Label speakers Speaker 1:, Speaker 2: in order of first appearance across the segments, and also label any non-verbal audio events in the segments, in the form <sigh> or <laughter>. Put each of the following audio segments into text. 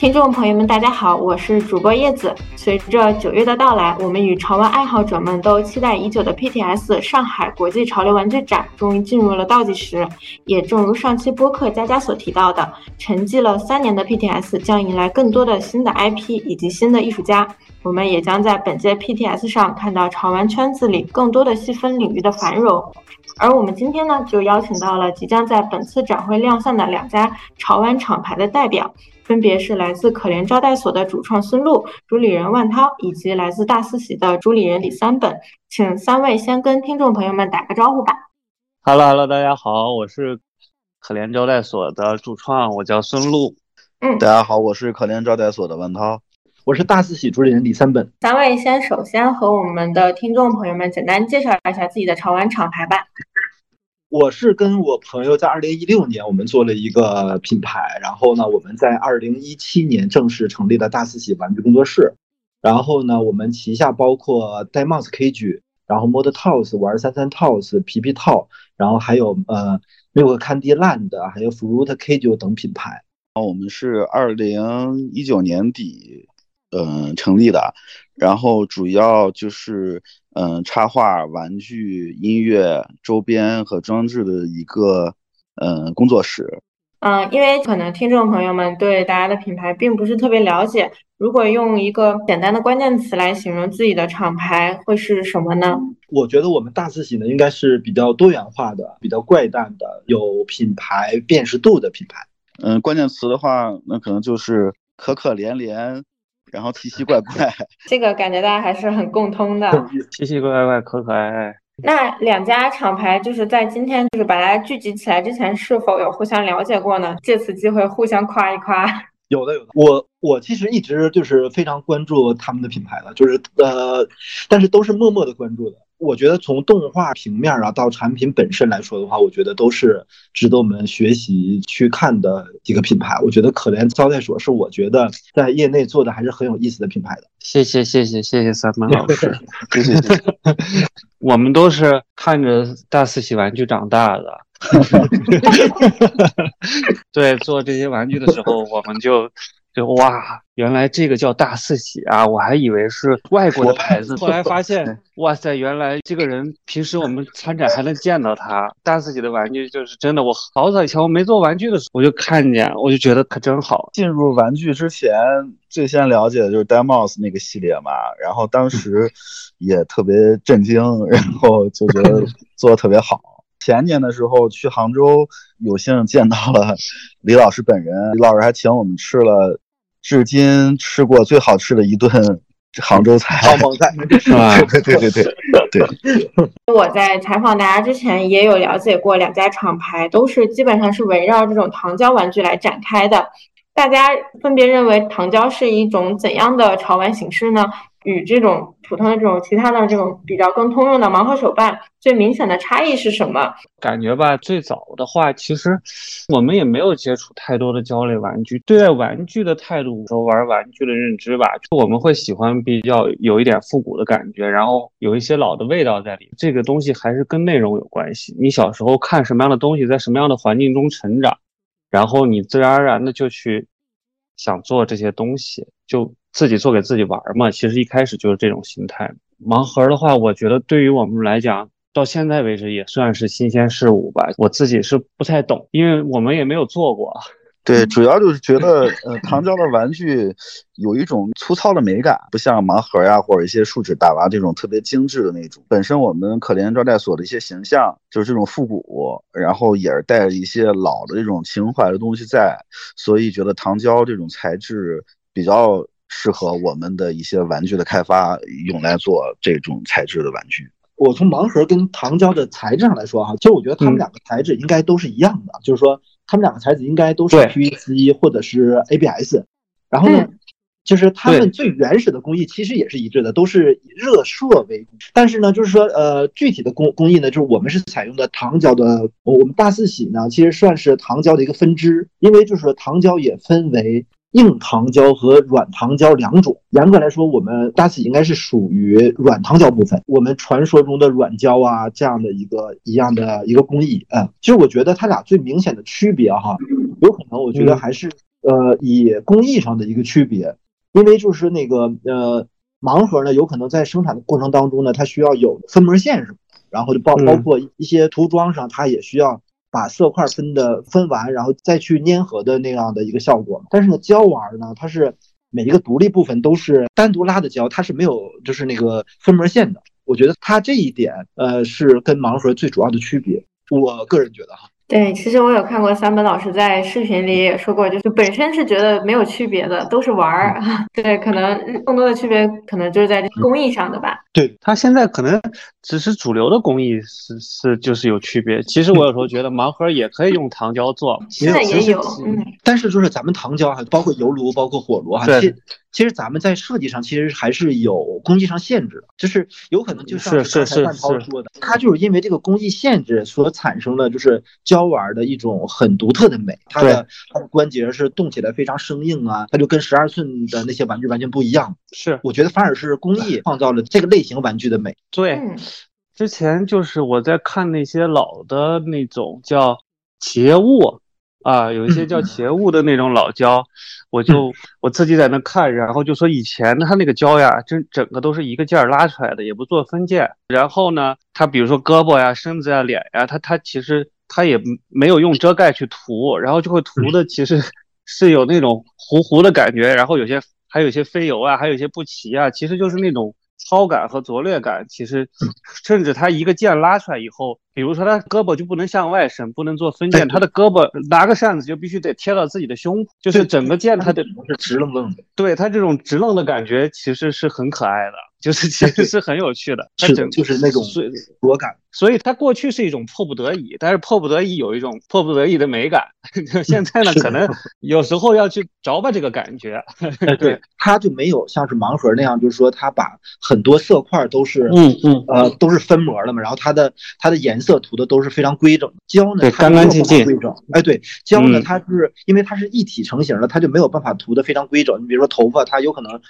Speaker 1: 听众朋友们，大家好，我是主播叶子。随着九月的到来，我们与潮玩爱好者们都期待已久的 PTS 上海国际潮流玩具展终于进入了倒计时。也正如上期播客佳佳所提到的，沉寂了三年的 PTS 将迎来更多的新的 IP 以及新的艺术家。我们也将在本届 PTS 上看到潮玩圈子里更多的细分领域的繁荣。而我们今天呢，就邀请到了即将在本次展会亮相的两家潮玩厂牌的代表。分别是来自可怜招待所的主创孙露、主理人万涛，以及来自大四喜的主理人李三本，请三位先跟听众朋友们打个招呼吧。
Speaker 2: Hello，Hello，大家好，我是可怜招待所的主创，我叫孙露。
Speaker 1: 嗯，
Speaker 3: 大家好，我是可怜招待所的万涛，
Speaker 4: 我是大四喜主理人李三本。
Speaker 1: 三位先首先和我们的听众朋友们简单介绍一下自己的潮玩厂牌吧。
Speaker 4: 我是跟我朋友在二零一六年，我们做了一个品牌，然后呢，我们在二零一七年正式成立了大四喜玩具工作室。然后呢，我们旗下包括 Diamonds Cage，然后 Model Toys、玩三三 Toys、皮皮套，然后还有呃 Milk Candy Land，还有 Fruit Cage 等品牌。
Speaker 3: 我们是二零一九年底嗯成立的，然后主要就是。嗯，插画、玩具、音乐、周边和装置的一个嗯工作室。
Speaker 1: 嗯，因为可能听众朋友们对大家的品牌并不是特别了解，如果用一个简单的关键词来形容自己的厂牌，会是什么呢？
Speaker 4: 我觉得我们大四喜呢，应该是比较多元化的、比较怪诞的、有品牌辨识度的品牌。
Speaker 3: 嗯，关键词的话，那可能就是可可怜怜。然后奇奇怪怪，<laughs>
Speaker 1: 这个感觉大家还是很共通的，<laughs>
Speaker 2: 奇奇怪怪，可可爱爱。
Speaker 1: 那两家厂牌就是在今天就是把大家聚集起来之前，是否有互相了解过呢？借此机会互相夸一夸。
Speaker 4: 有的，有的。我我其实一直就是非常关注他们的品牌的，就是呃，但是都是默默的关注的。我觉得从动画平面啊到产品本身来说的话，我觉得都是值得我们学习去看的一个品牌。我觉得可怜招待所是我觉得在业内做的还是很有意思的品牌的。
Speaker 2: 谢谢谢谢谢谢三门老师，<laughs>
Speaker 3: 谢谢谢谢。<laughs>
Speaker 2: 我们都是看着大四喜玩具长大的。<laughs> 对，做这些玩具的时候，我们就。就哇，原来这个叫大四喜啊！我还以为是外国的牌子，后来发现，<laughs> 哇塞，原来这个人平时我们参展还能见到他。大四喜的玩具就是真的，我好早以前我没做玩具的时候，我就看见，我就觉得可真好。
Speaker 3: 进入玩具之前，最先了解的就是 Demos 那个系列嘛，然后当时 <laughs> 也特别震惊，然后就觉得做的特别好。前年的时候去杭州，有幸见到了李老师本人，李老师还请我们吃了至今吃过最好吃的一顿杭州菜，
Speaker 4: 杭帮菜
Speaker 3: 是吧？对对对对。
Speaker 1: 我在采访大家之前也有了解过，两家厂牌都是基本上是围绕这种糖胶玩具来展开的。大家分别认为糖胶是一种怎样的潮玩形式呢？<laughs> 与这种普通的这种其他的这种比较更通用的盲盒手办最明显的差异是什么？
Speaker 2: 感觉吧，最早的话，其实我们也没有接触太多的胶类玩具，对待玩具的态度和玩玩具的认知吧，就我们会喜欢比较有一点复古的感觉，然后有一些老的味道在里。这个东西还是跟内容有关系。你小时候看什么样的东西，在什么样的环境中成长，然后你自然而然的就去想做这些东西，就。自己做给自己玩嘛，其实一开始就是这种心态。盲盒的话，我觉得对于我们来讲，到现在为止也算是新鲜事物吧。我自己是不太懂，因为我们也没有做过。<laughs>
Speaker 3: 对，主要就是觉得，呃，糖胶的玩具有一种粗糙的美感，不像盲盒呀或者一些树脂大娃这种特别精致的那种。本身我们可怜招待所的一些形象就是这种复古，然后也是带着一些老的这种情怀的东西在，所以觉得糖胶这种材质比较。适合我们的一些玩具的开发，用来做这种材质的玩具。
Speaker 4: 我从盲盒跟糖胶的材质上来说，哈，其实我觉得它们两个材质应该都是一样的，就是说它们两个材质应该都是 PVC 或者是 ABS。然后呢，就是它们最原始的工艺其实也是一致的，都是以热射为主。但是呢，就是说呃，具体的工工艺呢，就是我们是采用的糖胶的。我们大四喜呢，其实算是糖胶的一个分支，因为就是说糖胶也分为。硬糖胶和软糖胶两种，严格来说，我们大体应该是属于软糖胶部分。我们传说中的软胶啊，这样的一个一样的一个工艺，嗯，其实我觉得它俩最明显的区别哈，有可能我觉得还是呃，以工艺上的一个区别，因为就是那个呃，盲盒呢，有可能在生产的过程当中呢，它需要有分模线什么，然后就包包括一些涂装上，它也需要把色块分的分完，然后再去粘合的那样的一个效果。但是呢，胶玩呢，它是每一个独立部分都是单独拉的胶，它是没有就是那个分膜线的。我觉得它这一点，呃，是跟盲盒最主要的区别。我个人觉得哈。
Speaker 1: 对，其实我有看过三本老师在视频里也说过，就是本身是觉得没有区别的，都是玩儿。<laughs> 对，可能更多的区别可能就是在工艺上的吧。
Speaker 2: 对他现在可能只是主流的工艺是是就是有区别。其实我有时候觉得盲盒也可以用糖胶做，<laughs>
Speaker 1: 现在也有。嗯，
Speaker 4: 但是就是咱们糖胶还，包括油炉，包括火炉哈，其实其实咱们在设计上其实还是有工艺上限制的，就是有可能就像
Speaker 2: 是刚才
Speaker 4: 范涛说的，它就是因为这个工艺限制所产生的就是胶。胶玩的一种很独特的美，它的它的关节是动起来非常生硬啊，它就跟十二寸的那些玩具完全不一样。
Speaker 2: 是，
Speaker 4: 我觉得反而是工艺创造了这个类型玩具的美。
Speaker 2: 对，之前就是我在看那些老的那种叫企业物啊，有一些叫企业物的那种老胶，<laughs> 我就我自己在那看，然后就说以前它那个胶呀，真整个都是一个件拉出来的，也不做分件。然后呢，它比如说胳膊呀、身子呀、脸呀，它它其实。它也没有用遮盖去涂，然后就会涂的其实是有那种糊糊的感觉，然后有些还有一些飞油啊，还有一些不齐啊，其实就是那种糙感和拙劣感。其实甚至他一个剑拉出来以后，比如说他胳膊就不能向外伸，不能做分件，他的胳膊拿个扇子就必须得贴到自己的胸，就是整个件它的
Speaker 4: 是直愣愣的。
Speaker 2: 对他这种直愣的感觉其实是很可爱的。就是其实是很有趣的，
Speaker 4: 是就是那种果感，
Speaker 2: 所以它过去是一种迫不得已，但是迫不得已有一种迫不得已的美感。<laughs> <laughs> 现在呢，可能有时候要去着吧这个感觉。<laughs>
Speaker 4: 对，它就没有像是盲盒那样，就是说它把很多色块都是
Speaker 2: 嗯嗯
Speaker 4: 呃都是分模的嘛，然后它的它的颜色涂的都是非常规整。胶呢，
Speaker 2: 干干净净。
Speaker 4: 规整。哎，对，胶呢，它是因为它是一体成型的，它就没有办法涂的非常规整。你比如说头发，它有可能。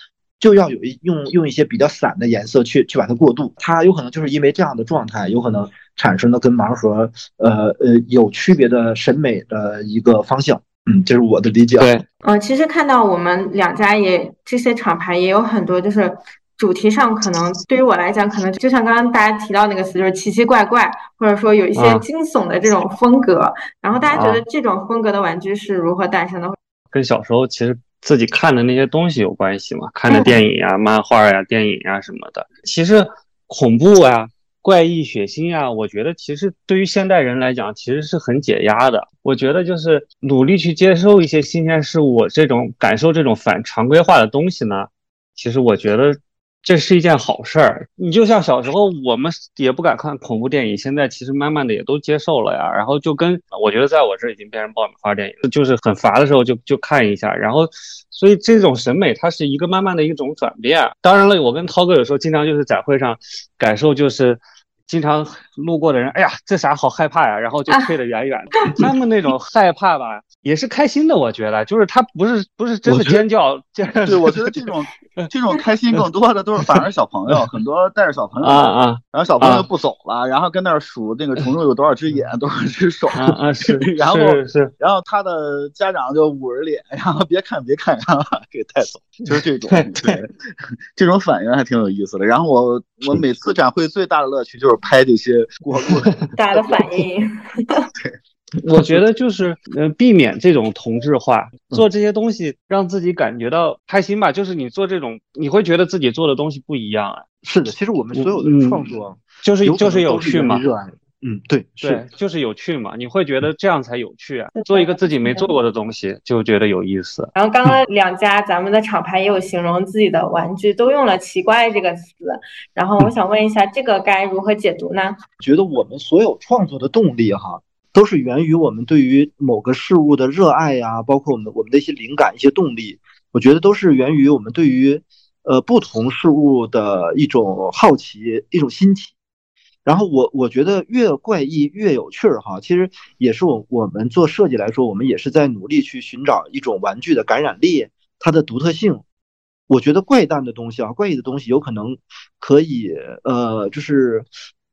Speaker 4: 就要有一用用一些比较散的颜色去去把它过渡，它有可能就是因为这样的状态，有可能产生的跟盲盒呃呃有区别的审美的一个方向，嗯，这是我的理解。
Speaker 2: 对，
Speaker 1: 嗯，其实看到我们两家也这些厂牌也有很多，就是主题上可能对于我来讲，可能就像刚刚大家提到那个词，就是奇奇怪怪，或者说有一些惊悚的这种风格。然后大家觉得这种风格的玩具是如何诞生的？
Speaker 2: 跟小时候其实。自己看的那些东西有关系吗？看的电影呀、漫画呀、电影呀什么的。其实恐怖啊、怪异、血腥啊，我觉得其实对于现代人来讲，其实是很解压的。我觉得就是努力去接受一些新鲜事物，这种感受这种反常规化的东西呢，其实我觉得。这是一件好事儿。你就像小时候，我们也不敢看恐怖电影，现在其实慢慢的也都接受了呀。然后就跟我觉得，在我这已经变成爆米花电影，就是很乏的时候就就看一下。然后，所以这种审美它是一个慢慢的一种转变。当然了，我跟涛哥有时候经常就是在会上感受就是。经常路过的人，哎呀，这啥好害怕呀，然后就退得远远的。他们那种害怕吧，也是开心的，我觉得，就是他不是不是真的尖叫。
Speaker 3: 对，<laughs> 我觉得这种这种开心更多的都是反而小朋友，很多带着小朋友
Speaker 2: 啊啊，
Speaker 3: 然后小朋友不走了，然后跟那儿数那个虫虫有多少只眼，多少只手
Speaker 2: 啊啊是，
Speaker 3: 然后
Speaker 2: 是，
Speaker 3: 然后他的家长就捂着脸，然后别看别看，然后给带走，就是这种对，这种反应还挺有意思的。然后我我每次展会最大的乐趣就是。拍这些过路，
Speaker 1: 大家的反应。<laughs>
Speaker 3: 对，<laughs>
Speaker 2: 我觉得就是呃，避免这种同质化，做这些东西让自己感觉到开心吧。就是你做这种，你会觉得自己做的东西不一样啊。
Speaker 4: 是的，其实我们所有的创作
Speaker 2: 就是就是有趣嘛。
Speaker 4: 热爱。嗯，对
Speaker 2: 对，就是有趣嘛，你会觉得这样才有趣啊。做一个自己没做过的东西，就觉得有意思。
Speaker 1: 然后刚刚两家咱们的厂牌也有形容自己的玩具，都用了“奇怪”这个词。然后我想问一下，这个该如何解读呢？
Speaker 4: 觉得我们所有创作的动力哈，都是源于我们对于某个事物的热爱呀，包括我们我们的一些灵感、一些动力。我觉得都是源于我们对于呃不同事物的一种好奇、一种新奇。然后我我觉得越怪异越有趣儿哈，其实也是我我们做设计来说，我们也是在努力去寻找一种玩具的感染力，它的独特性。我觉得怪诞的东西啊，怪异的东西有可能可以呃，就是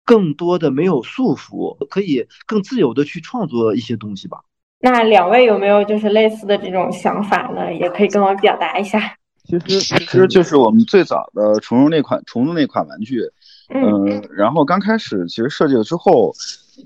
Speaker 4: 更多的没有束缚，可以更自由的去创作一些东西吧。
Speaker 1: 那两位有没有就是类似的这种想法呢？也可以跟我表达一下。
Speaker 3: 其实其实就是我们最早的虫虫那款虫虫那款玩具，嗯，然后刚开始其实设计了之后，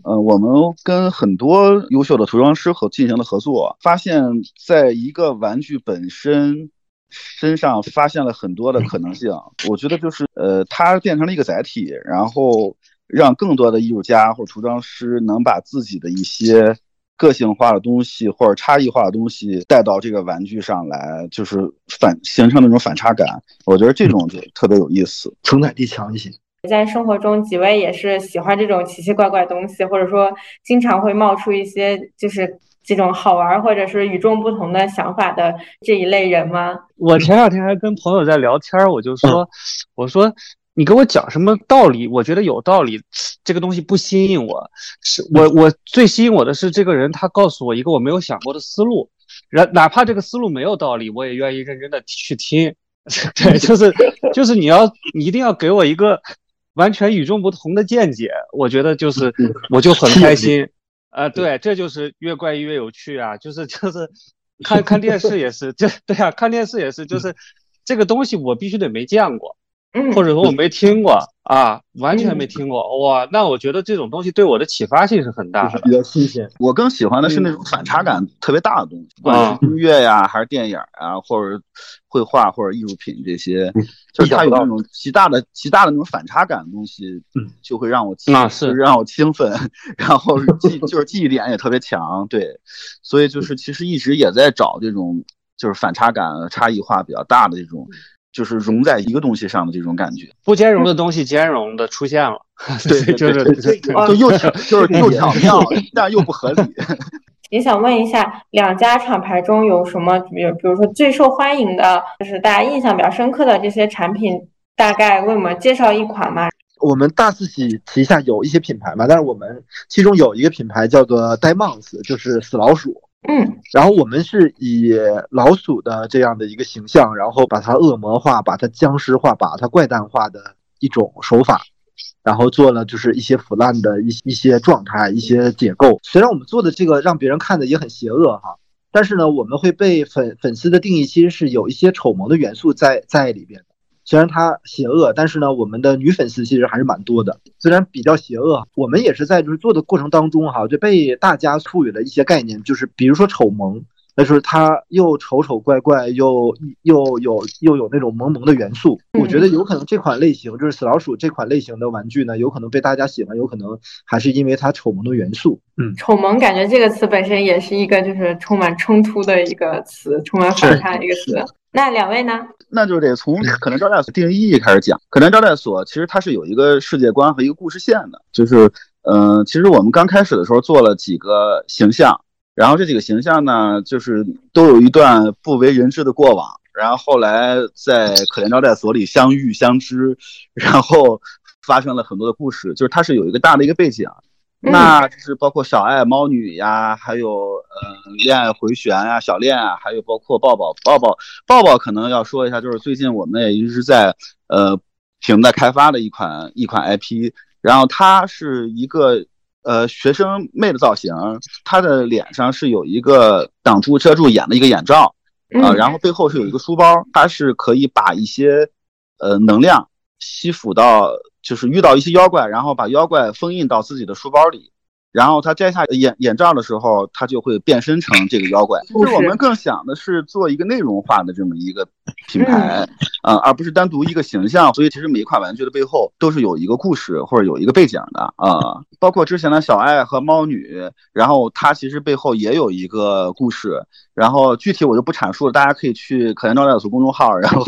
Speaker 3: 呃，我们跟很多优秀的涂装师和进行了合作，发现在一个玩具本身身上发现了很多的可能性。我觉得就是呃，它变成了一个载体，然后让更多的艺术家或者涂装师能把自己的一些。个性化的东西或者差异化的东西带到这个玩具上来，就是反形成那种反差感。我觉得这种就特别有意思，
Speaker 4: 承载力强一些。
Speaker 1: 在生活中，几位也是喜欢这种奇奇怪怪东西，或者说经常会冒出一些就是这种好玩或者是与众不同的想法的这一类人吗？
Speaker 2: 我前两天还跟朋友在聊天，我就说，我说。你给我讲什么道理？我觉得有道理，这个东西不吸引我。是我，我最吸引我的是这个人，他告诉我一个我没有想过的思路，然哪怕这个思路没有道理，我也愿意认真的去听。<laughs> 对，就是就是你要你一定要给我一个完全与众不同的见解，我觉得就是我就很开心。呃，对，这就是越怪异越有趣啊！就是就是看看电视也是，这对啊，看电视也是，就是这个东西我必须得没见过。或者说我没听过啊，完全没听过哇，那我觉得这种东西对我的启发性是很大的，
Speaker 4: 比较新鲜。
Speaker 3: 我更喜欢的是那种反差感特别大的东西，不管是音乐呀，还是电影啊，或者绘画或者艺术品这些，就是它有那种极大的、极大的那种反差感的东西，就会让我
Speaker 2: 啊是。
Speaker 3: 让我兴奋，然后记 <laughs> 就是记忆点也特别强，对，所以就是其实一直也在找这种就是反差感、差异化比较大的这种。就是融在一个东西上的这种感觉，
Speaker 2: 不兼容的东西兼容的出现了，<laughs>
Speaker 3: 对，就是就又 <laughs> 就是又巧妙，<laughs> 但又不合理。
Speaker 1: 也想问一下，两家厂牌中有什么，比如比如说最受欢迎的，就是大家印象比较深刻的这些产品，大概为我们介绍一款吗？
Speaker 4: 我们大四喜旗下有一些品牌嘛，但是我们其中有一个品牌叫做 Diamonds，就是死老鼠。
Speaker 1: 嗯，
Speaker 4: 然后我们是以老鼠的这样的一个形象，然后把它恶魔化，把它僵尸化，把它怪诞化的一种手法，然后做了就是一些腐烂的一一些状态，一些解构。虽然我们做的这个让别人看的也很邪恶哈，但是呢，我们会被粉粉丝的定义其实是有一些丑萌的元素在在里边。虽然他邪恶，但是呢，我们的女粉丝其实还是蛮多的。虽然比较邪恶，我们也是在就是做的过程当中哈，就被大家赋予了一些概念，就是比如说丑萌。但是它又丑丑怪怪，又又有又有那种萌萌的元素。我觉得有可能这款类型就是死老鼠这款类型的玩具呢，有可能被大家喜欢，有可能还是因为它丑萌的元素。
Speaker 1: 嗯，丑萌感觉这个词本身也是一个就是充满冲突的一个词，充满反差的一个词。那两位呢？
Speaker 3: 那就得从可能招待所定义开始讲。可能招待所其实它是有一个世界观和一个故事线的，就是嗯，其实我们刚开始的时候做了几个形象。然后这几个形象呢，就是都有一段不为人知的过往，然后后来在可怜招待所里相遇相知，然后发生了很多的故事，就是它是有一个大的一个背景，<laughs> 那就是包括小爱、猫女呀，还有呃恋爱回旋啊、小恋啊，还有包括抱抱、抱抱、抱抱，可能要说一下，就是最近我们也一直在呃停在开发的一款一款 IP，然后它是一个。呃，学生妹的造型，她的脸上是有一个挡住、遮住眼的一个眼罩，啊，然后背后是有一个书包，它是可以把一些呃能量吸附到，就是遇到一些妖怪，然后把妖怪封印到自己的书包里。然后他摘下眼眼罩的时候，他就会变身成这个妖怪。其实我们更想的是做一个内容化的这么一个品牌，呃，而不是单独一个形象。所以其实每一款玩具的背后都是有一个故事或者有一个背景的啊。包括之前的小爱和猫女，然后它其实背后也有一个故事。然后具体我就不阐述了，大家可以去可怜招待所公众号，然后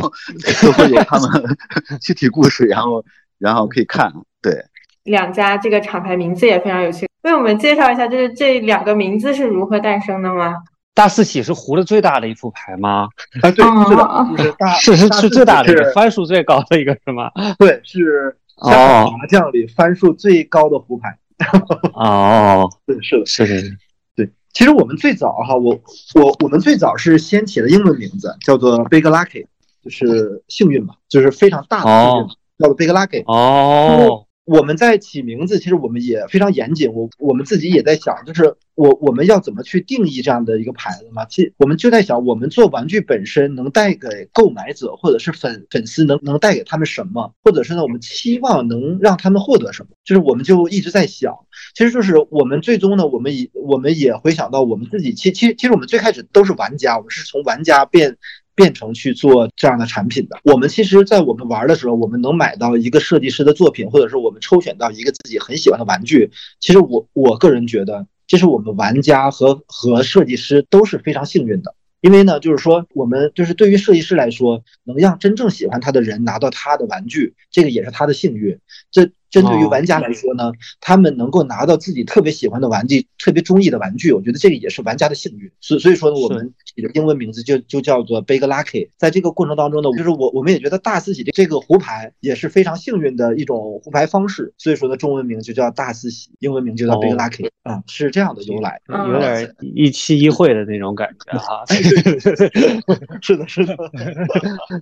Speaker 3: 都会有他们 <laughs> 具体故事，然后然后可以看。对，
Speaker 1: 两家这个厂牌名字也非常有趣。为我们介绍一下，就是这两个名字是如何诞生的吗？
Speaker 2: 大四喜是胡的最大的一副牌吗？
Speaker 4: 啊，对，是的，就是大，<laughs>
Speaker 2: 是是是最大的，一个，番数最高的一个是吗？
Speaker 4: 对，是哦，麻将里番数最高的胡牌。<laughs>
Speaker 2: 哦，
Speaker 4: 对，是的，
Speaker 2: 是是是，
Speaker 4: 对。其实我们最早哈，我我我们最早是先起了英文名字，叫做 Big Lucky，就是幸运嘛，就是非常大的幸运，叫做 Big Lucky。
Speaker 2: 哦。
Speaker 4: 我们在起名字，其实我们也非常严谨。我我们自己也在想，就是我我们要怎么去定义这样的一个牌子嘛？其我们就在想，我们做玩具本身能带给购买者或者是粉粉丝能能带给他们什么，或者是呢，我们期望能让他们获得什么？就是我们就一直在想，其实就是我们最终呢，我们也我们也回想到我们自己，其其实其实我们最开始都是玩家，我们是从玩家变。变成去做这样的产品的。我们其实，在我们玩的时候，我们能买到一个设计师的作品，或者是我们抽选到一个自己很喜欢的玩具。其实我我个人觉得，这是我们玩家和和设计师都是非常幸运的，因为呢，就是说我们就是对于设计师来说，能让真正喜欢他的人拿到他的玩具，这个也是他的幸运。这。针对于玩家来说呢，他们能够拿到自己特别喜欢的玩具、特别中意的玩具，我觉得这个也是玩家的幸运。所所以说呢，我们起的英文名字就就叫做 Big Lucky。在这个过程当中呢，就是我我们也觉得大四喜这个胡牌也是非常幸运的一种胡牌方式。所以说呢，中文名就叫大四喜，英文名就叫 Big Lucky 啊，是这样的由来，
Speaker 2: 有点一期一会的那种感觉哈。<laughs> <laughs>
Speaker 4: 是的，是的。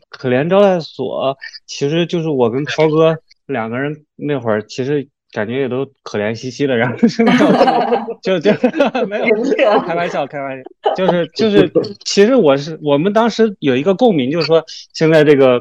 Speaker 2: 可怜招待所其实就是我跟涛哥。两个人那会儿其实感觉也都可怜兮兮的，然后就 <laughs> 就 <laughs> 没有 <laughs> 开玩笑，开玩笑，就是就是，其实我是我们当时有一个共鸣，就是说现在这个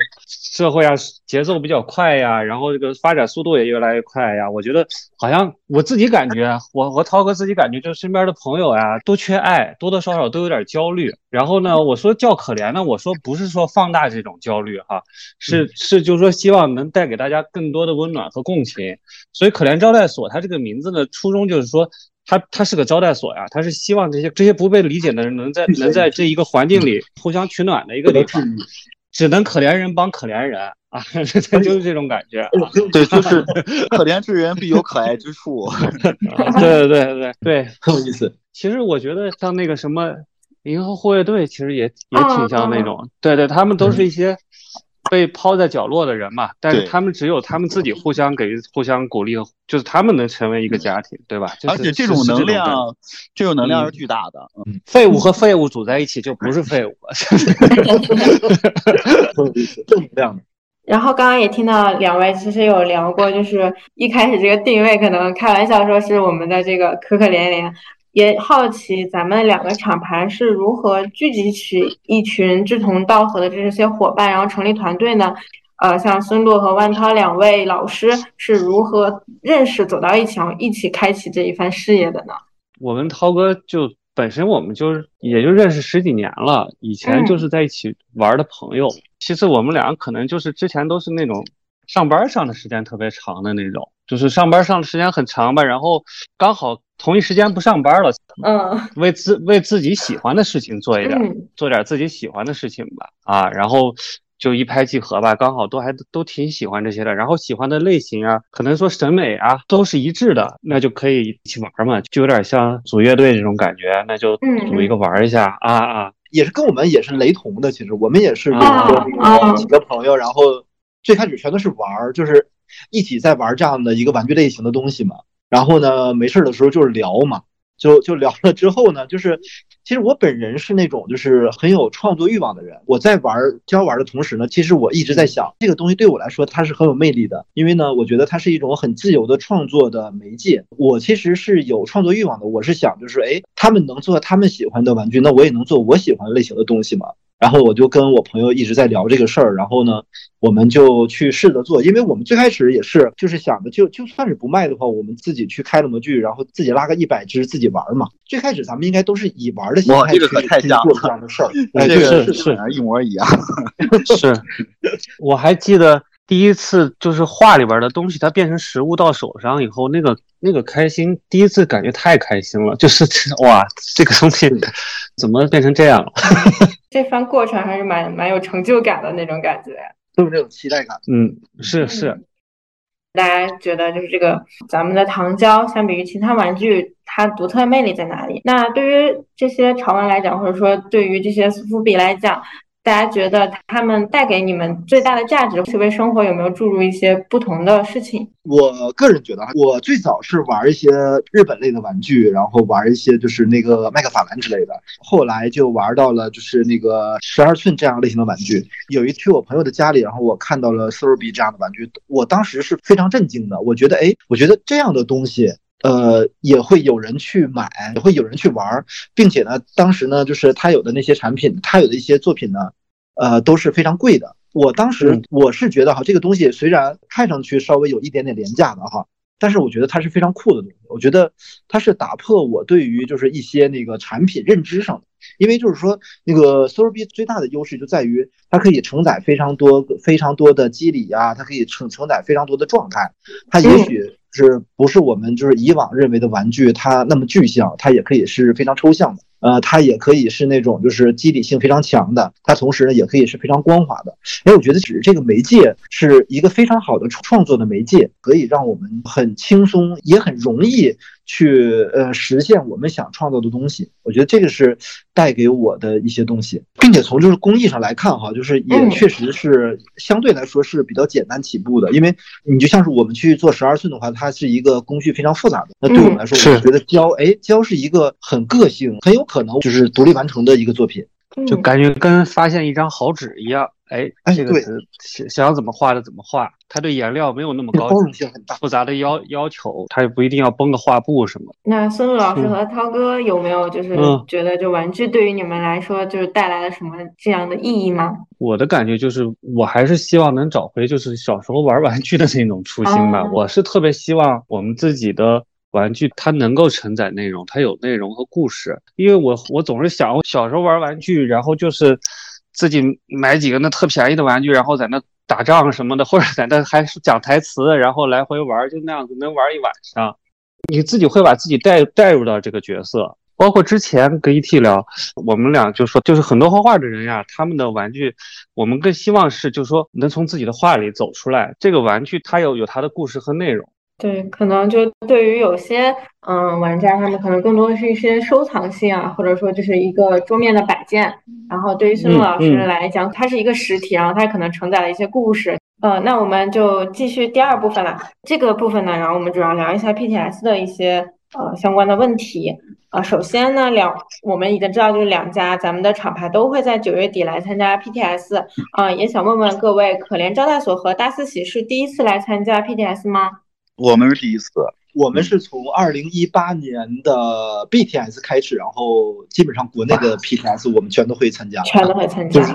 Speaker 2: 社会啊节奏比较快呀，然后这个发展速度也越来越快呀，我觉得好像我自己感觉，我和涛哥自己感觉，就身边的朋友呀都缺爱，多多少少都有点焦虑。然后呢，我说叫可怜呢，我说不是说放大这种焦虑哈，是是就是说希望能带给大家更多的温暖和共情。所以可怜招待所它这个名字的初衷就是说，它它是个招待所呀，它是希望这些这些不被理解的人能在能在这一个环境里互相取暖的一个地方，只能可怜人帮可怜人啊，<laughs> 就是这种感觉。
Speaker 3: 对，就是 <laughs> 可怜之人必有可爱之处。<laughs>
Speaker 2: 对对对对对，
Speaker 4: 很有意思。
Speaker 2: 其实我觉得像那个什么。银河护卫队其实也也挺像那种，对对，他们都是一些被抛在角落的人嘛，但是他们只有他们自己互相给互相鼓励，就是他们能成为一个家庭，对吧？
Speaker 3: 而且这种能量，这种能量是巨大的。
Speaker 2: 嗯，废物和废物组在一起就不是废物了，<laughs>
Speaker 4: 正能量。<laughs>
Speaker 1: 然后刚刚也听到两位其实有聊过，就是一开始这个定位可能开玩笑说是我们的这个可可怜怜。也好奇咱们两个厂牌是如何聚集起一群志同道合的这些伙伴，然后成立团队呢？呃，像孙璐和万涛两位老师是如何认识、走到一起，然后一起开启这一番事业的呢？
Speaker 2: 我跟涛哥就本身我们就是也就认识十几年了，以前就是在一起玩的朋友。其实我们俩可能就是之前都是那种上班上的时间特别长的那种，就是上班上的时间很长吧，然后刚好。同一时间不上班了，
Speaker 1: 嗯，
Speaker 2: 为自为自己喜欢的事情做一点，做点自己喜欢的事情吧，啊，然后就一拍即合吧，刚好都还都挺喜欢这些的，然后喜欢的类型啊，可能说审美啊都是一致的，那就可以一起玩嘛，就有点像组乐队这种感觉，那就组一个玩一下啊啊，
Speaker 4: 也是跟我们也是雷同的，其实我们也是几个朋友，然后最开始全都是玩，就是一起在玩这样的一个玩具类型的东西嘛。然后呢，没事的时候就是聊嘛，就就聊了之后呢，就是其实我本人是那种就是很有创作欲望的人。我在玩教玩的同时呢，其实我一直在想，这个东西对我来说它是很有魅力的，因为呢，我觉得它是一种很自由的创作的媒介。我其实是有创作欲望的，我是想就是，哎，他们能做他们喜欢的玩具，那我也能做我喜欢类型的东西嘛。然后我就跟我朋友一直在聊这个事儿，然后呢，我们就去试着做，因为我们最开始也是就是想着，就就算是不卖的话，我们自己去开了模具，然后自己拉个一百只自己玩嘛。最开始咱们应该都是以玩的心态去做这样的事儿，
Speaker 3: 这
Speaker 2: 个是
Speaker 3: 是一模一样。<laughs>
Speaker 2: 是，我还记得第一次就是画里边的东西，它变成实物到手上以后，那个那个开心，第一次感觉太开心了，就是哇，这个东西 <laughs> 怎么变成这样了？<laughs>
Speaker 1: 这番过程还是蛮蛮有成就感的那种感觉，
Speaker 4: 都有那种期待感。
Speaker 2: 嗯，是是。
Speaker 1: 大家觉得就是这个咱们的糖胶，相比于其他玩具，它独特魅力在哪里？那对于这些潮玩来讲，或者说对于这些苏富比来讲，大家觉得他们带给你们最大的价值，是为生活有没有注入一些不同的事情？
Speaker 4: 我个人觉得，我最早是玩一些日本类的玩具，然后玩一些就是那个麦克法兰之类的，后来就玩到了就是那个十二寸这样类型的玩具。有一去我朋友的家里，然后我看到了 Sorby 这样的玩具，我当时是非常震惊的。我觉得，哎，我觉得这样的东西。呃，也会有人去买，也会有人去玩，并且呢，当时呢，就是他有的那些产品，他有的一些作品呢，呃，都是非常贵的。我当时我是觉得哈，这个东西虽然看上去稍微有一点点廉价的哈，但是我觉得它是非常酷的东西。我觉得它是打破我对于就是一些那个产品认知上的，因为就是说那个 s o r b 最大的优势就在于它可以承载非常多非常多的机理啊，它可以承承载非常多的状态，它也许。是不是我们就是以往认为的玩具，它那么具象，它也可以是非常抽象的。呃，它也可以是那种就是肌理性非常强的，它同时呢也可以是非常光滑的。哎，我觉得只是这个媒介是一个非常好的创作的媒介，可以让我们很轻松，也很容易去呃实现我们想创造的东西。我觉得这个是带给我的一些东西，并且从就是工艺上来看哈，就是也确实是相对来说是比较简单起步的。因为你就像是我们去做十二寸的话，它是一个工序非常复杂的。那对我们来说，我觉得胶哎胶是一个很个性很有。可能就是独立完成的一个作品，
Speaker 2: 就感觉跟发现一张好纸一样。哎，这个想想怎么画的怎么画，它对颜料没有那么高
Speaker 4: 包容性很大，
Speaker 2: 复杂的要要求，它也不一定要绷个画布什么。
Speaker 1: 那孙露老师和涛哥有没有就是觉得，就玩具对于你们来说就是带来了什么这样的意义吗？
Speaker 2: 我的感觉就是，我还是希望能找回就是小时候玩玩具的那种初心吧。我是特别希望我们自己的。玩具它能够承载内容，它有内容和故事。因为我我总是想，我小时候玩玩具，然后就是自己买几个那特便宜的玩具，然后在那打仗什么的，或者在那还是讲台词，然后来回玩，就那样子能玩一晚上。你自己会把自己带带入到这个角色。包括之前跟 ET 聊，我们俩就说，就是很多画画的人呀，他们的玩具，我们更希望是，就是说能从自己的画里走出来。这个玩具它有有它的故事和内容。
Speaker 1: 对，可能就对于有些嗯玩家，他们可能更多的是一些收藏性啊，或者说就是一个桌面的摆件。然后对于孙路老师来讲，它是一个实体，然后它可能承载了一些故事。呃，那我们就继续第二部分了。这个部分呢，然后我们主要聊一下 PTS 的一些呃相关的问题。呃，首先呢，两我们已经知道，就是两家咱们的厂牌都会在九月底来参加 PTS。啊，也想问问各位，可怜招待所和大四喜是第一次来参加 PTS 吗？
Speaker 3: 我们是第一次，
Speaker 4: 我们是从二零一八年的 BTS 开始，然后基本上国内的 PTS 我们全都会参加，
Speaker 1: 全都会参加，
Speaker 4: 就是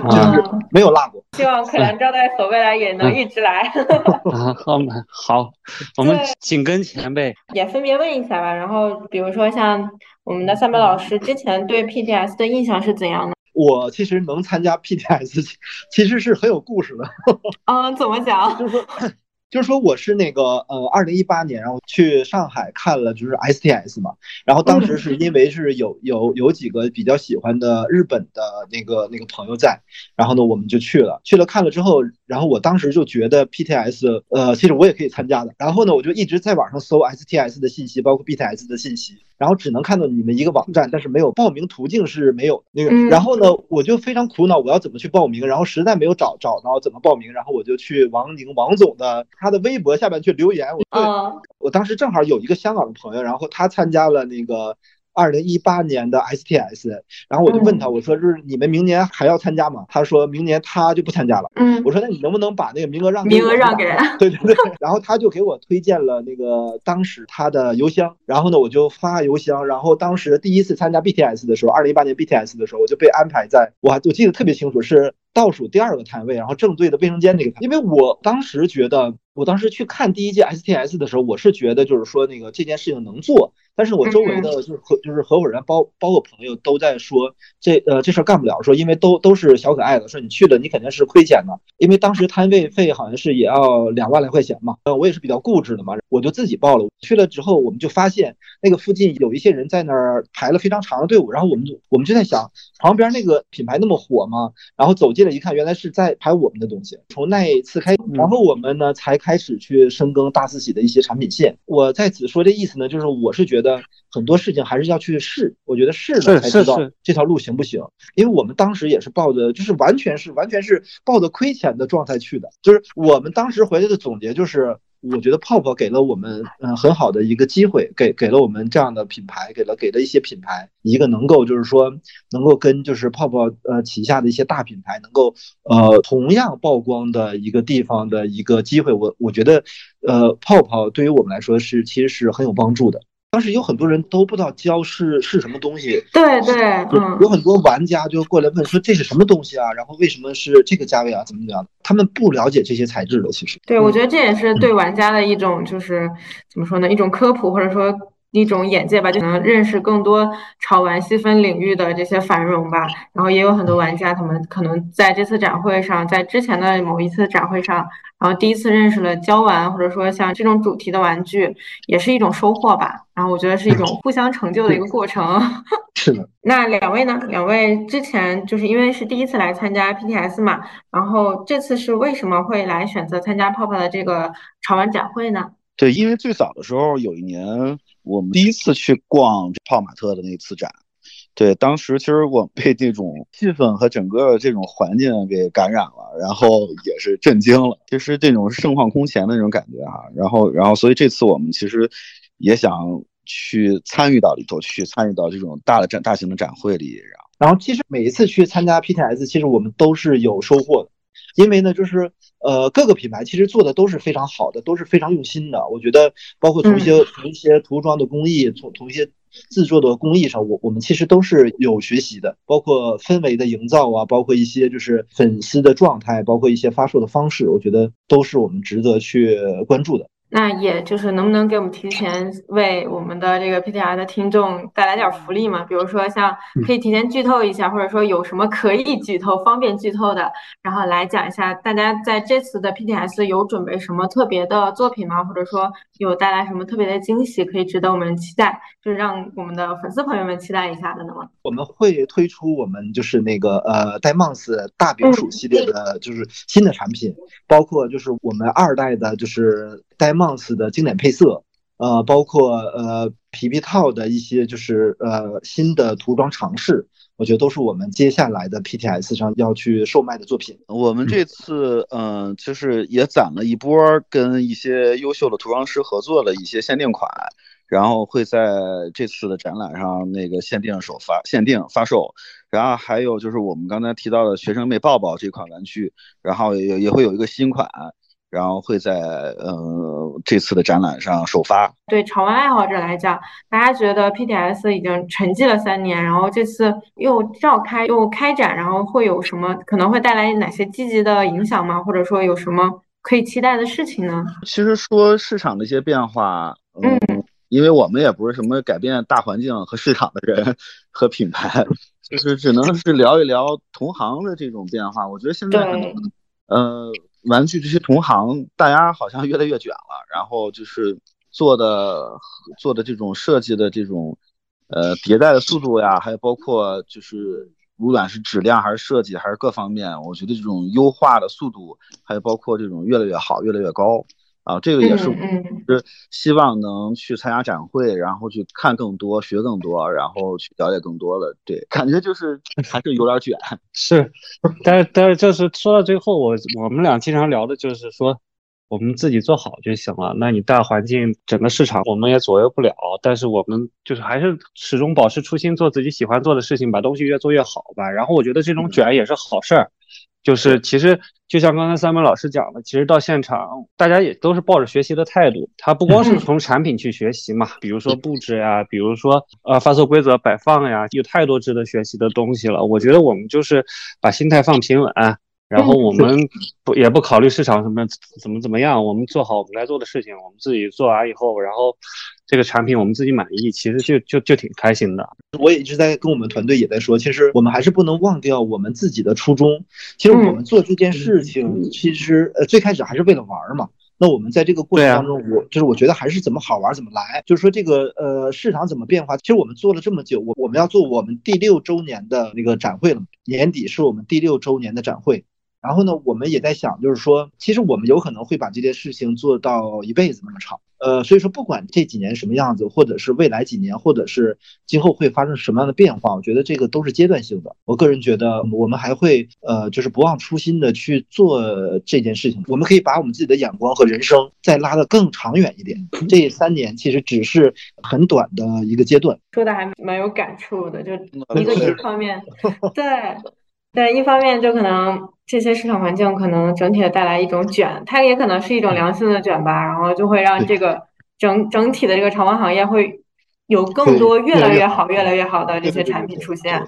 Speaker 4: 没有落过。
Speaker 1: 希望可兰招待所未来也能一直来。<laughs>
Speaker 2: 好，好，我们紧跟前辈。
Speaker 1: 也分别问一下吧，然后比如说像我们的三北老师之前对 PTS 的印象是怎样的？
Speaker 4: 我其实能参加 PTS，其实是很有故事的。
Speaker 1: 嗯，怎么讲？
Speaker 4: 就是说。就是说我是那个呃，二零一八年，然后去上海看了就是 STS 嘛，然后当时是因为是有有有几个比较喜欢的日本的那个那个朋友在，然后呢我们就去了，去了看了之后，然后我当时就觉得 PTS 呃其实我也可以参加的，然后呢我就一直在网上搜 STS 的信息，包括 BTS 的信息。然后只能看到你们一个网站，但是没有报名途径是没有那个。然后呢，我就非常苦恼，我要怎么去报名？然后实在没有找找到怎么报名，然后我就去王宁王总的他的微博下面去留言。我我当时正好有一个香港的朋友，然后他参加了那个。二零一八年的 STS，然后我就问他，我说是你们明年还要参加吗？他说明年他就不参加了。
Speaker 1: 嗯，
Speaker 4: 我说那你能不能把那个名额让
Speaker 1: 名额让给？
Speaker 4: 对对对。然后他就给我推荐了那个当时他的邮箱，然后呢我就发邮箱，然后当时第一次参加 BTS 的时候，二零一八年 BTS 的时候，我就被安排在，我还我记得特别清楚是。倒数第二个摊位，然后正对的卫生间那个摊位，因为我当时觉得，我当时去看第一届 STS 的时候，我是觉得就是说那个这件事情能做，但是我周围的就是合就是合伙人包包括朋友都在说这呃这事儿干不了，说因为都都是小可爱的，说你去了你肯定是亏钱的，因为当时摊位费好像是也要两万来块钱嘛，呃我也是比较固执的嘛，我就自己报了。去了之后，我们就发现那个附近有一些人在那儿排了非常长的队伍，然后我们就我们就在想，旁边那个品牌那么火吗？然后走进来。一看，原来是在排我们的东西。从那一次开，然后我们呢才开始去深耕大四喜的一些产品线。我在此说这意思呢，就是我是觉得。得很多事情还是要去试，我觉得试了才知道这条路行不行。因为我们当时也是抱着，就是完全是完全是抱着亏钱的状态去的，就是我们当时回来的总结就是。我觉得泡泡给了我们嗯很好的一个机会，给给了我们这样的品牌，给了给了一些品牌一个能够就是说能够跟就是泡泡呃旗下的一些大品牌能够呃同样曝光的一个地方的一个机会。我我觉得呃泡泡对于我们来说是其实是很有帮助的。当时有很多人都不知道胶是是什么东西，
Speaker 1: 对对，嗯，
Speaker 4: 有很多玩家就过来问说这是什么东西啊？然后为什么是这个价位啊？怎么怎么样？他们不了解这些材质的，其实。
Speaker 1: 对，我觉得这也是对玩家的一种就是怎么说呢？一种科普或者说。一种眼界吧，就能认识更多潮玩细分领域的这些繁荣吧。然后也有很多玩家，他们可能在这次展会上，在之前的某一次展会上，然后第一次认识了胶玩，或者说像这种主题的玩具，也是一种收获吧。然后我觉得是一种互相成就的一个过程。<laughs>
Speaker 4: 是的。
Speaker 1: 那两位呢？两位之前就是因为是第一次来参加 PTS 嘛，然后这次是为什么会来选择参加泡泡的这个潮玩展会呢？
Speaker 3: 对，因为最早的时候有一年。我们第一次去逛泡玛特的那次展，对，当时其实我被这种气氛和整个这种环境给感染了，然后也是震惊了，其实这种盛况空前的那种感觉哈。然后，然后，所以这次我们其实也想去参与到里头去，参与到这种大的展、大型的展会里。
Speaker 4: 然后，其实每一次去参加 PTS，其实我们都是有收获的。因为呢，就是呃，各个品牌其实做的都是非常好的，都是非常用心的。我觉得，包括从一些从一些涂装的工艺，从从一些制作的工艺上，我我们其实都是有学习的。包括氛围的营造啊，包括一些就是粉丝的状态，包括一些发售的方式，我觉得都是我们值得去关注的。
Speaker 1: 那也就是能不能给我们提前为我们的这个 PTR 的听众带来点福利嘛？比如说像可以提前剧透一下，或者说有什么可以剧透、方便剧透的，然后来讲一下大家在这次的 PTS 有准备什么特别的作品吗？或者说有带来什么特别的惊喜，可以值得我们期待，就是让我们的粉丝朋友们期待一下的呢？
Speaker 4: 我们会推出我们就是那个呃戴帽子大饼鼠系列的，就是新的产品，包括就是我们二代的，就是。戴帽子的经典配色，呃，包括呃皮皮套的一些就是呃新的涂装尝试，我觉得都是我们接下来的 PTS 上要去售卖的作品。
Speaker 3: 我们这次嗯，就是也攒了一波跟一些优秀的涂装师合作的一些限定款，然后会在这次的展览上那个限定首发、限定发售。然后还有就是我们刚才提到的学生妹抱抱这款玩具，然后也也会有一个新款。然后会在呃这次的展览上首发。
Speaker 1: 对潮玩爱好者来讲，大家觉得 PTS 已经沉寂了三年，然后这次又召开又开展，然后会有什么可能会带来哪些积极的影响吗？或者说有什么可以期待的事情呢？
Speaker 3: 其实说市场的一些变化，嗯，因为我们也不是什么改变大环境和市场的人和品牌，就是只能是聊一聊同行的这种变化。我觉得现在可能，呃。玩具这些同行，大家好像越来越卷了，然后就是做的做的这种设计的这种，呃，迭代的速度呀，还有包括就是无论是质量还是设计还是各方面，我觉得这种优化的速度，还有包括这种越来越好，越来越高。啊，这个也是是希望能去参加展会，然后去看更多、学更多，然后去了解更多的。对，感觉就是 <laughs> 还是有点卷。
Speaker 2: 是，但是但是就是说到最后，我我们俩经常聊的就是说，我们自己做好就行了。那你大环境、整个市场我们也左右不了，但是我们就是还是始终保持初心，做自己喜欢做的事情，把东西越做越好吧。然后我觉得这种卷也是好事儿。就是其实就像刚才三本老师讲的，其实到现场大家也都是抱着学习的态度，他不光是从产品去学习嘛，比如说布置呀，比如说呃发送规则摆放呀，有太多值得学习的东西了。我觉得我们就是把心态放平稳。然后我们不也不考虑市场什么怎么怎么样，我们做好我们该做的事情，我们自己做完以后，然后这个产品我们自己满意，其实就就就挺开心的。
Speaker 4: 我也一直在跟我们团队也在说，其实我们还是不能忘掉我们自己的初衷。其实我们做这件事情，其实呃最开始还是为了玩嘛。那我们在这个过程当中，我就是我觉得还是怎么好玩怎么来。就是说这个呃市场怎么变化，其实我们做了这么久，我我们要做我们第六周年的那个展会了，年底是我们第六周年的展会。然后呢，我们也在想，就是说，其实我们有可能会把这件事情做到一辈子那么长。呃，所以说不管这几年什么样子，或者是未来几年，或者是今后会发生什么样的变化，我觉得这个都是阶段性的。我个人觉得，我们还会呃，就是不忘初心的去做这件事情。我们可以把我们自己的眼光和人生再拉得更长远一点。这三年其实只是很短的一个阶段。
Speaker 1: 说的还蛮有感触的，就一个一方面，<laughs> 对。对，一方面就可能这些市场环境可能整体的带来一种卷，它也可能是一种良性的卷吧，然后就会让这个整整体的这个潮玩行业会有更多越来越好、越来越好的这些产品出现。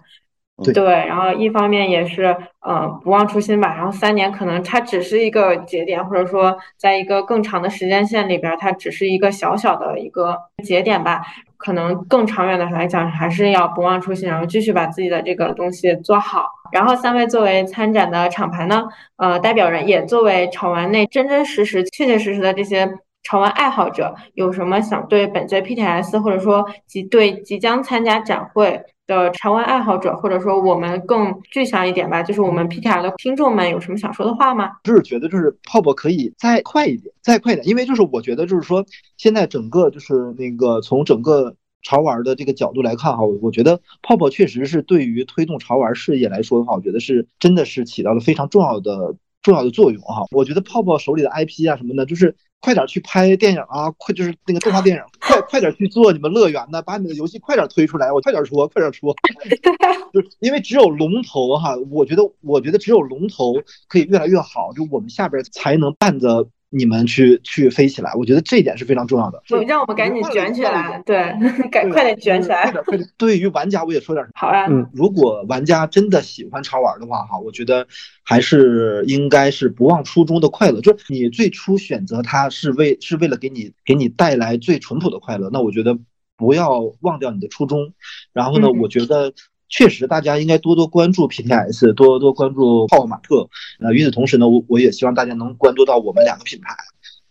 Speaker 1: 对，然后一方面也是，呃，不忘初心吧。然后三年可能它只是一个节点，或者说在一个更长的时间线里边，它只是一个小小的一个节点吧。可能更长远的来讲，还是要不忘初心，然后继续把自己的这个东西做好。然后三位作为参展的厂牌呢，呃，代表人也作为潮玩内真真实实、确确实实的这些潮玩爱好者，有什么想对本届 PTS，或者说即对即将参加展会？的潮玩爱好者，或者说我们更具象一点吧，就是我们 PTR 的听众们有什么想说的话吗？
Speaker 4: 就是觉得就是泡泡可以再快一点，再快一点，因为就是我觉得就是说现在整个就是那个从整个潮玩的这个角度来看哈，我我觉得泡泡确实是对于推动潮玩事业来说的话，我觉得是真的是起到了非常重要的重要的作用哈。我觉得泡泡手里的 IP 啊什么的，就是。快点去拍电影啊！快就是那个动画电影，快快点去做你们乐园的，把你们的游戏快点推出来，我快点说，快点说。<laughs> 就是因为只有龙头哈，我觉得我觉得只有龙头可以越来越好，就我们下边才能伴着。你们去去飞起来，我觉得这一点是非常重要的。
Speaker 1: 让我们赶紧卷起来，对，<laughs> 赶快点卷起来。
Speaker 4: 对于玩家，我也说点。
Speaker 1: 好啊，
Speaker 4: 嗯，如果玩家真的喜欢潮玩的话，哈，我觉得还是应该是不忘初衷的快乐。就是你最初选择它是为是为了给你给你带来最淳朴的快乐，那我觉得不要忘掉你的初衷。然后呢，我觉得。确实，大家应该多多关注 PTS，多多关注泡泡玛特。呃，与此同时呢，我我也希望大家能关注到我们两个品牌。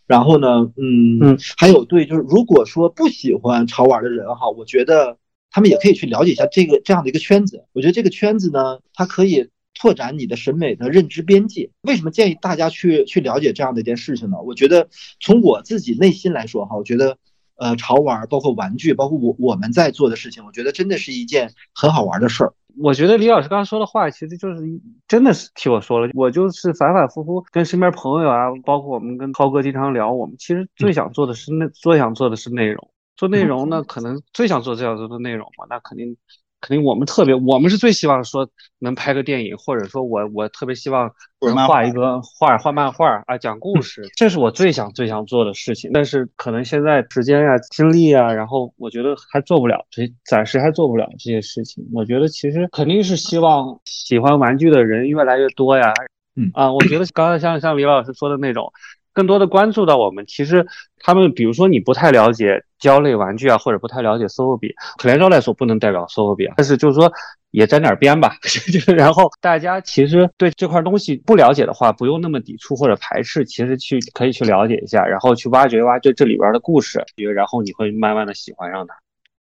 Speaker 4: 然后呢，嗯嗯，还有对，就是如果说不喜欢潮玩的人哈，我觉得他们也可以去了解一下这个这样的一个圈子。我觉得这个圈子呢，它可以拓展你的审美的认知边界。为什么建议大家去去了解这样的一件事情呢？我觉得从我自己内心来说哈，我觉得。呃，潮玩包括玩具，包括我我们在做的事情，我觉得真的是一件很好玩的事儿。
Speaker 2: 我觉得李老师刚才说的话，其实就是真的是替我说了。我就是反反复复跟身边朋友啊，包括我们跟涛哥经常聊，我们其实最想做的是内，最想做的是内容。做内容呢，可能最想做最想做的内容嘛，那肯定。肯定我们特别，我们是最希望说能拍个电影，或者说我我特别希望能画一个画，画漫画啊，讲故事，这是我最想最想做的事情。但是可能现在时间呀、精力啊，然后我觉得还做不了，所以暂时还做不了这些事情。我觉得其实肯定是希望喜欢玩具的人越来越多呀。
Speaker 4: 嗯
Speaker 2: 啊，我觉得刚才像像李老师说的那种。更多的关注到我们，其实他们，比如说你不太了解胶类玩具啊，或者不太了解 SOHO 比，可怜招待所不能代表 SOHO 比，但是就是说也沾点边吧。<laughs> 然后大家其实对这块东西不了解的话，不用那么抵触或者排斥，其实去可以去了解一下，然后去挖掘挖掘这里边的故事，因为然后你会慢慢的喜欢上它。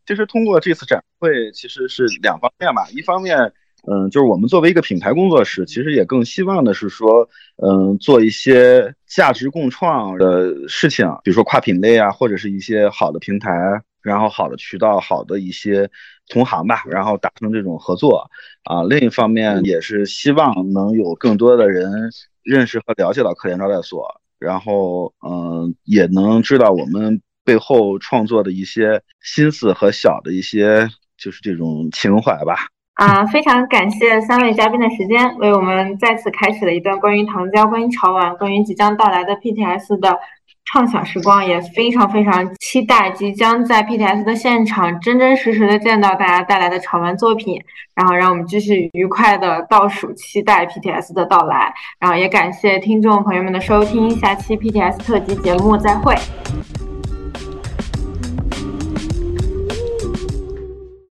Speaker 3: 其实通过这次展会，其实是两方面吧，一方面。嗯，就是我们作为一个品牌工作室，其实也更希望的是说，嗯，做一些价值共创的事情，比如说跨品类啊，或者是一些好的平台，然后好的渠道，好的一些同行吧，然后达成这种合作啊。另一方面，也是希望能有更多的人认识和了解到科研招待所，然后嗯，也能知道我们背后创作的一些心思和小的一些就是这种情怀吧。
Speaker 1: 啊，非常感谢三位嘉宾的时间，为我们再次开启了一段关于糖胶、关于潮玩、关于即将到来的 PTS 的畅想时光，也非常非常期待即将在 PTS 的现场真真实实的见到大家带来的潮玩作品，然后让我们继续愉快的倒数期待 PTS 的到来，然后也感谢听众朋友们的收听，下期 PTS 特辑节目再会。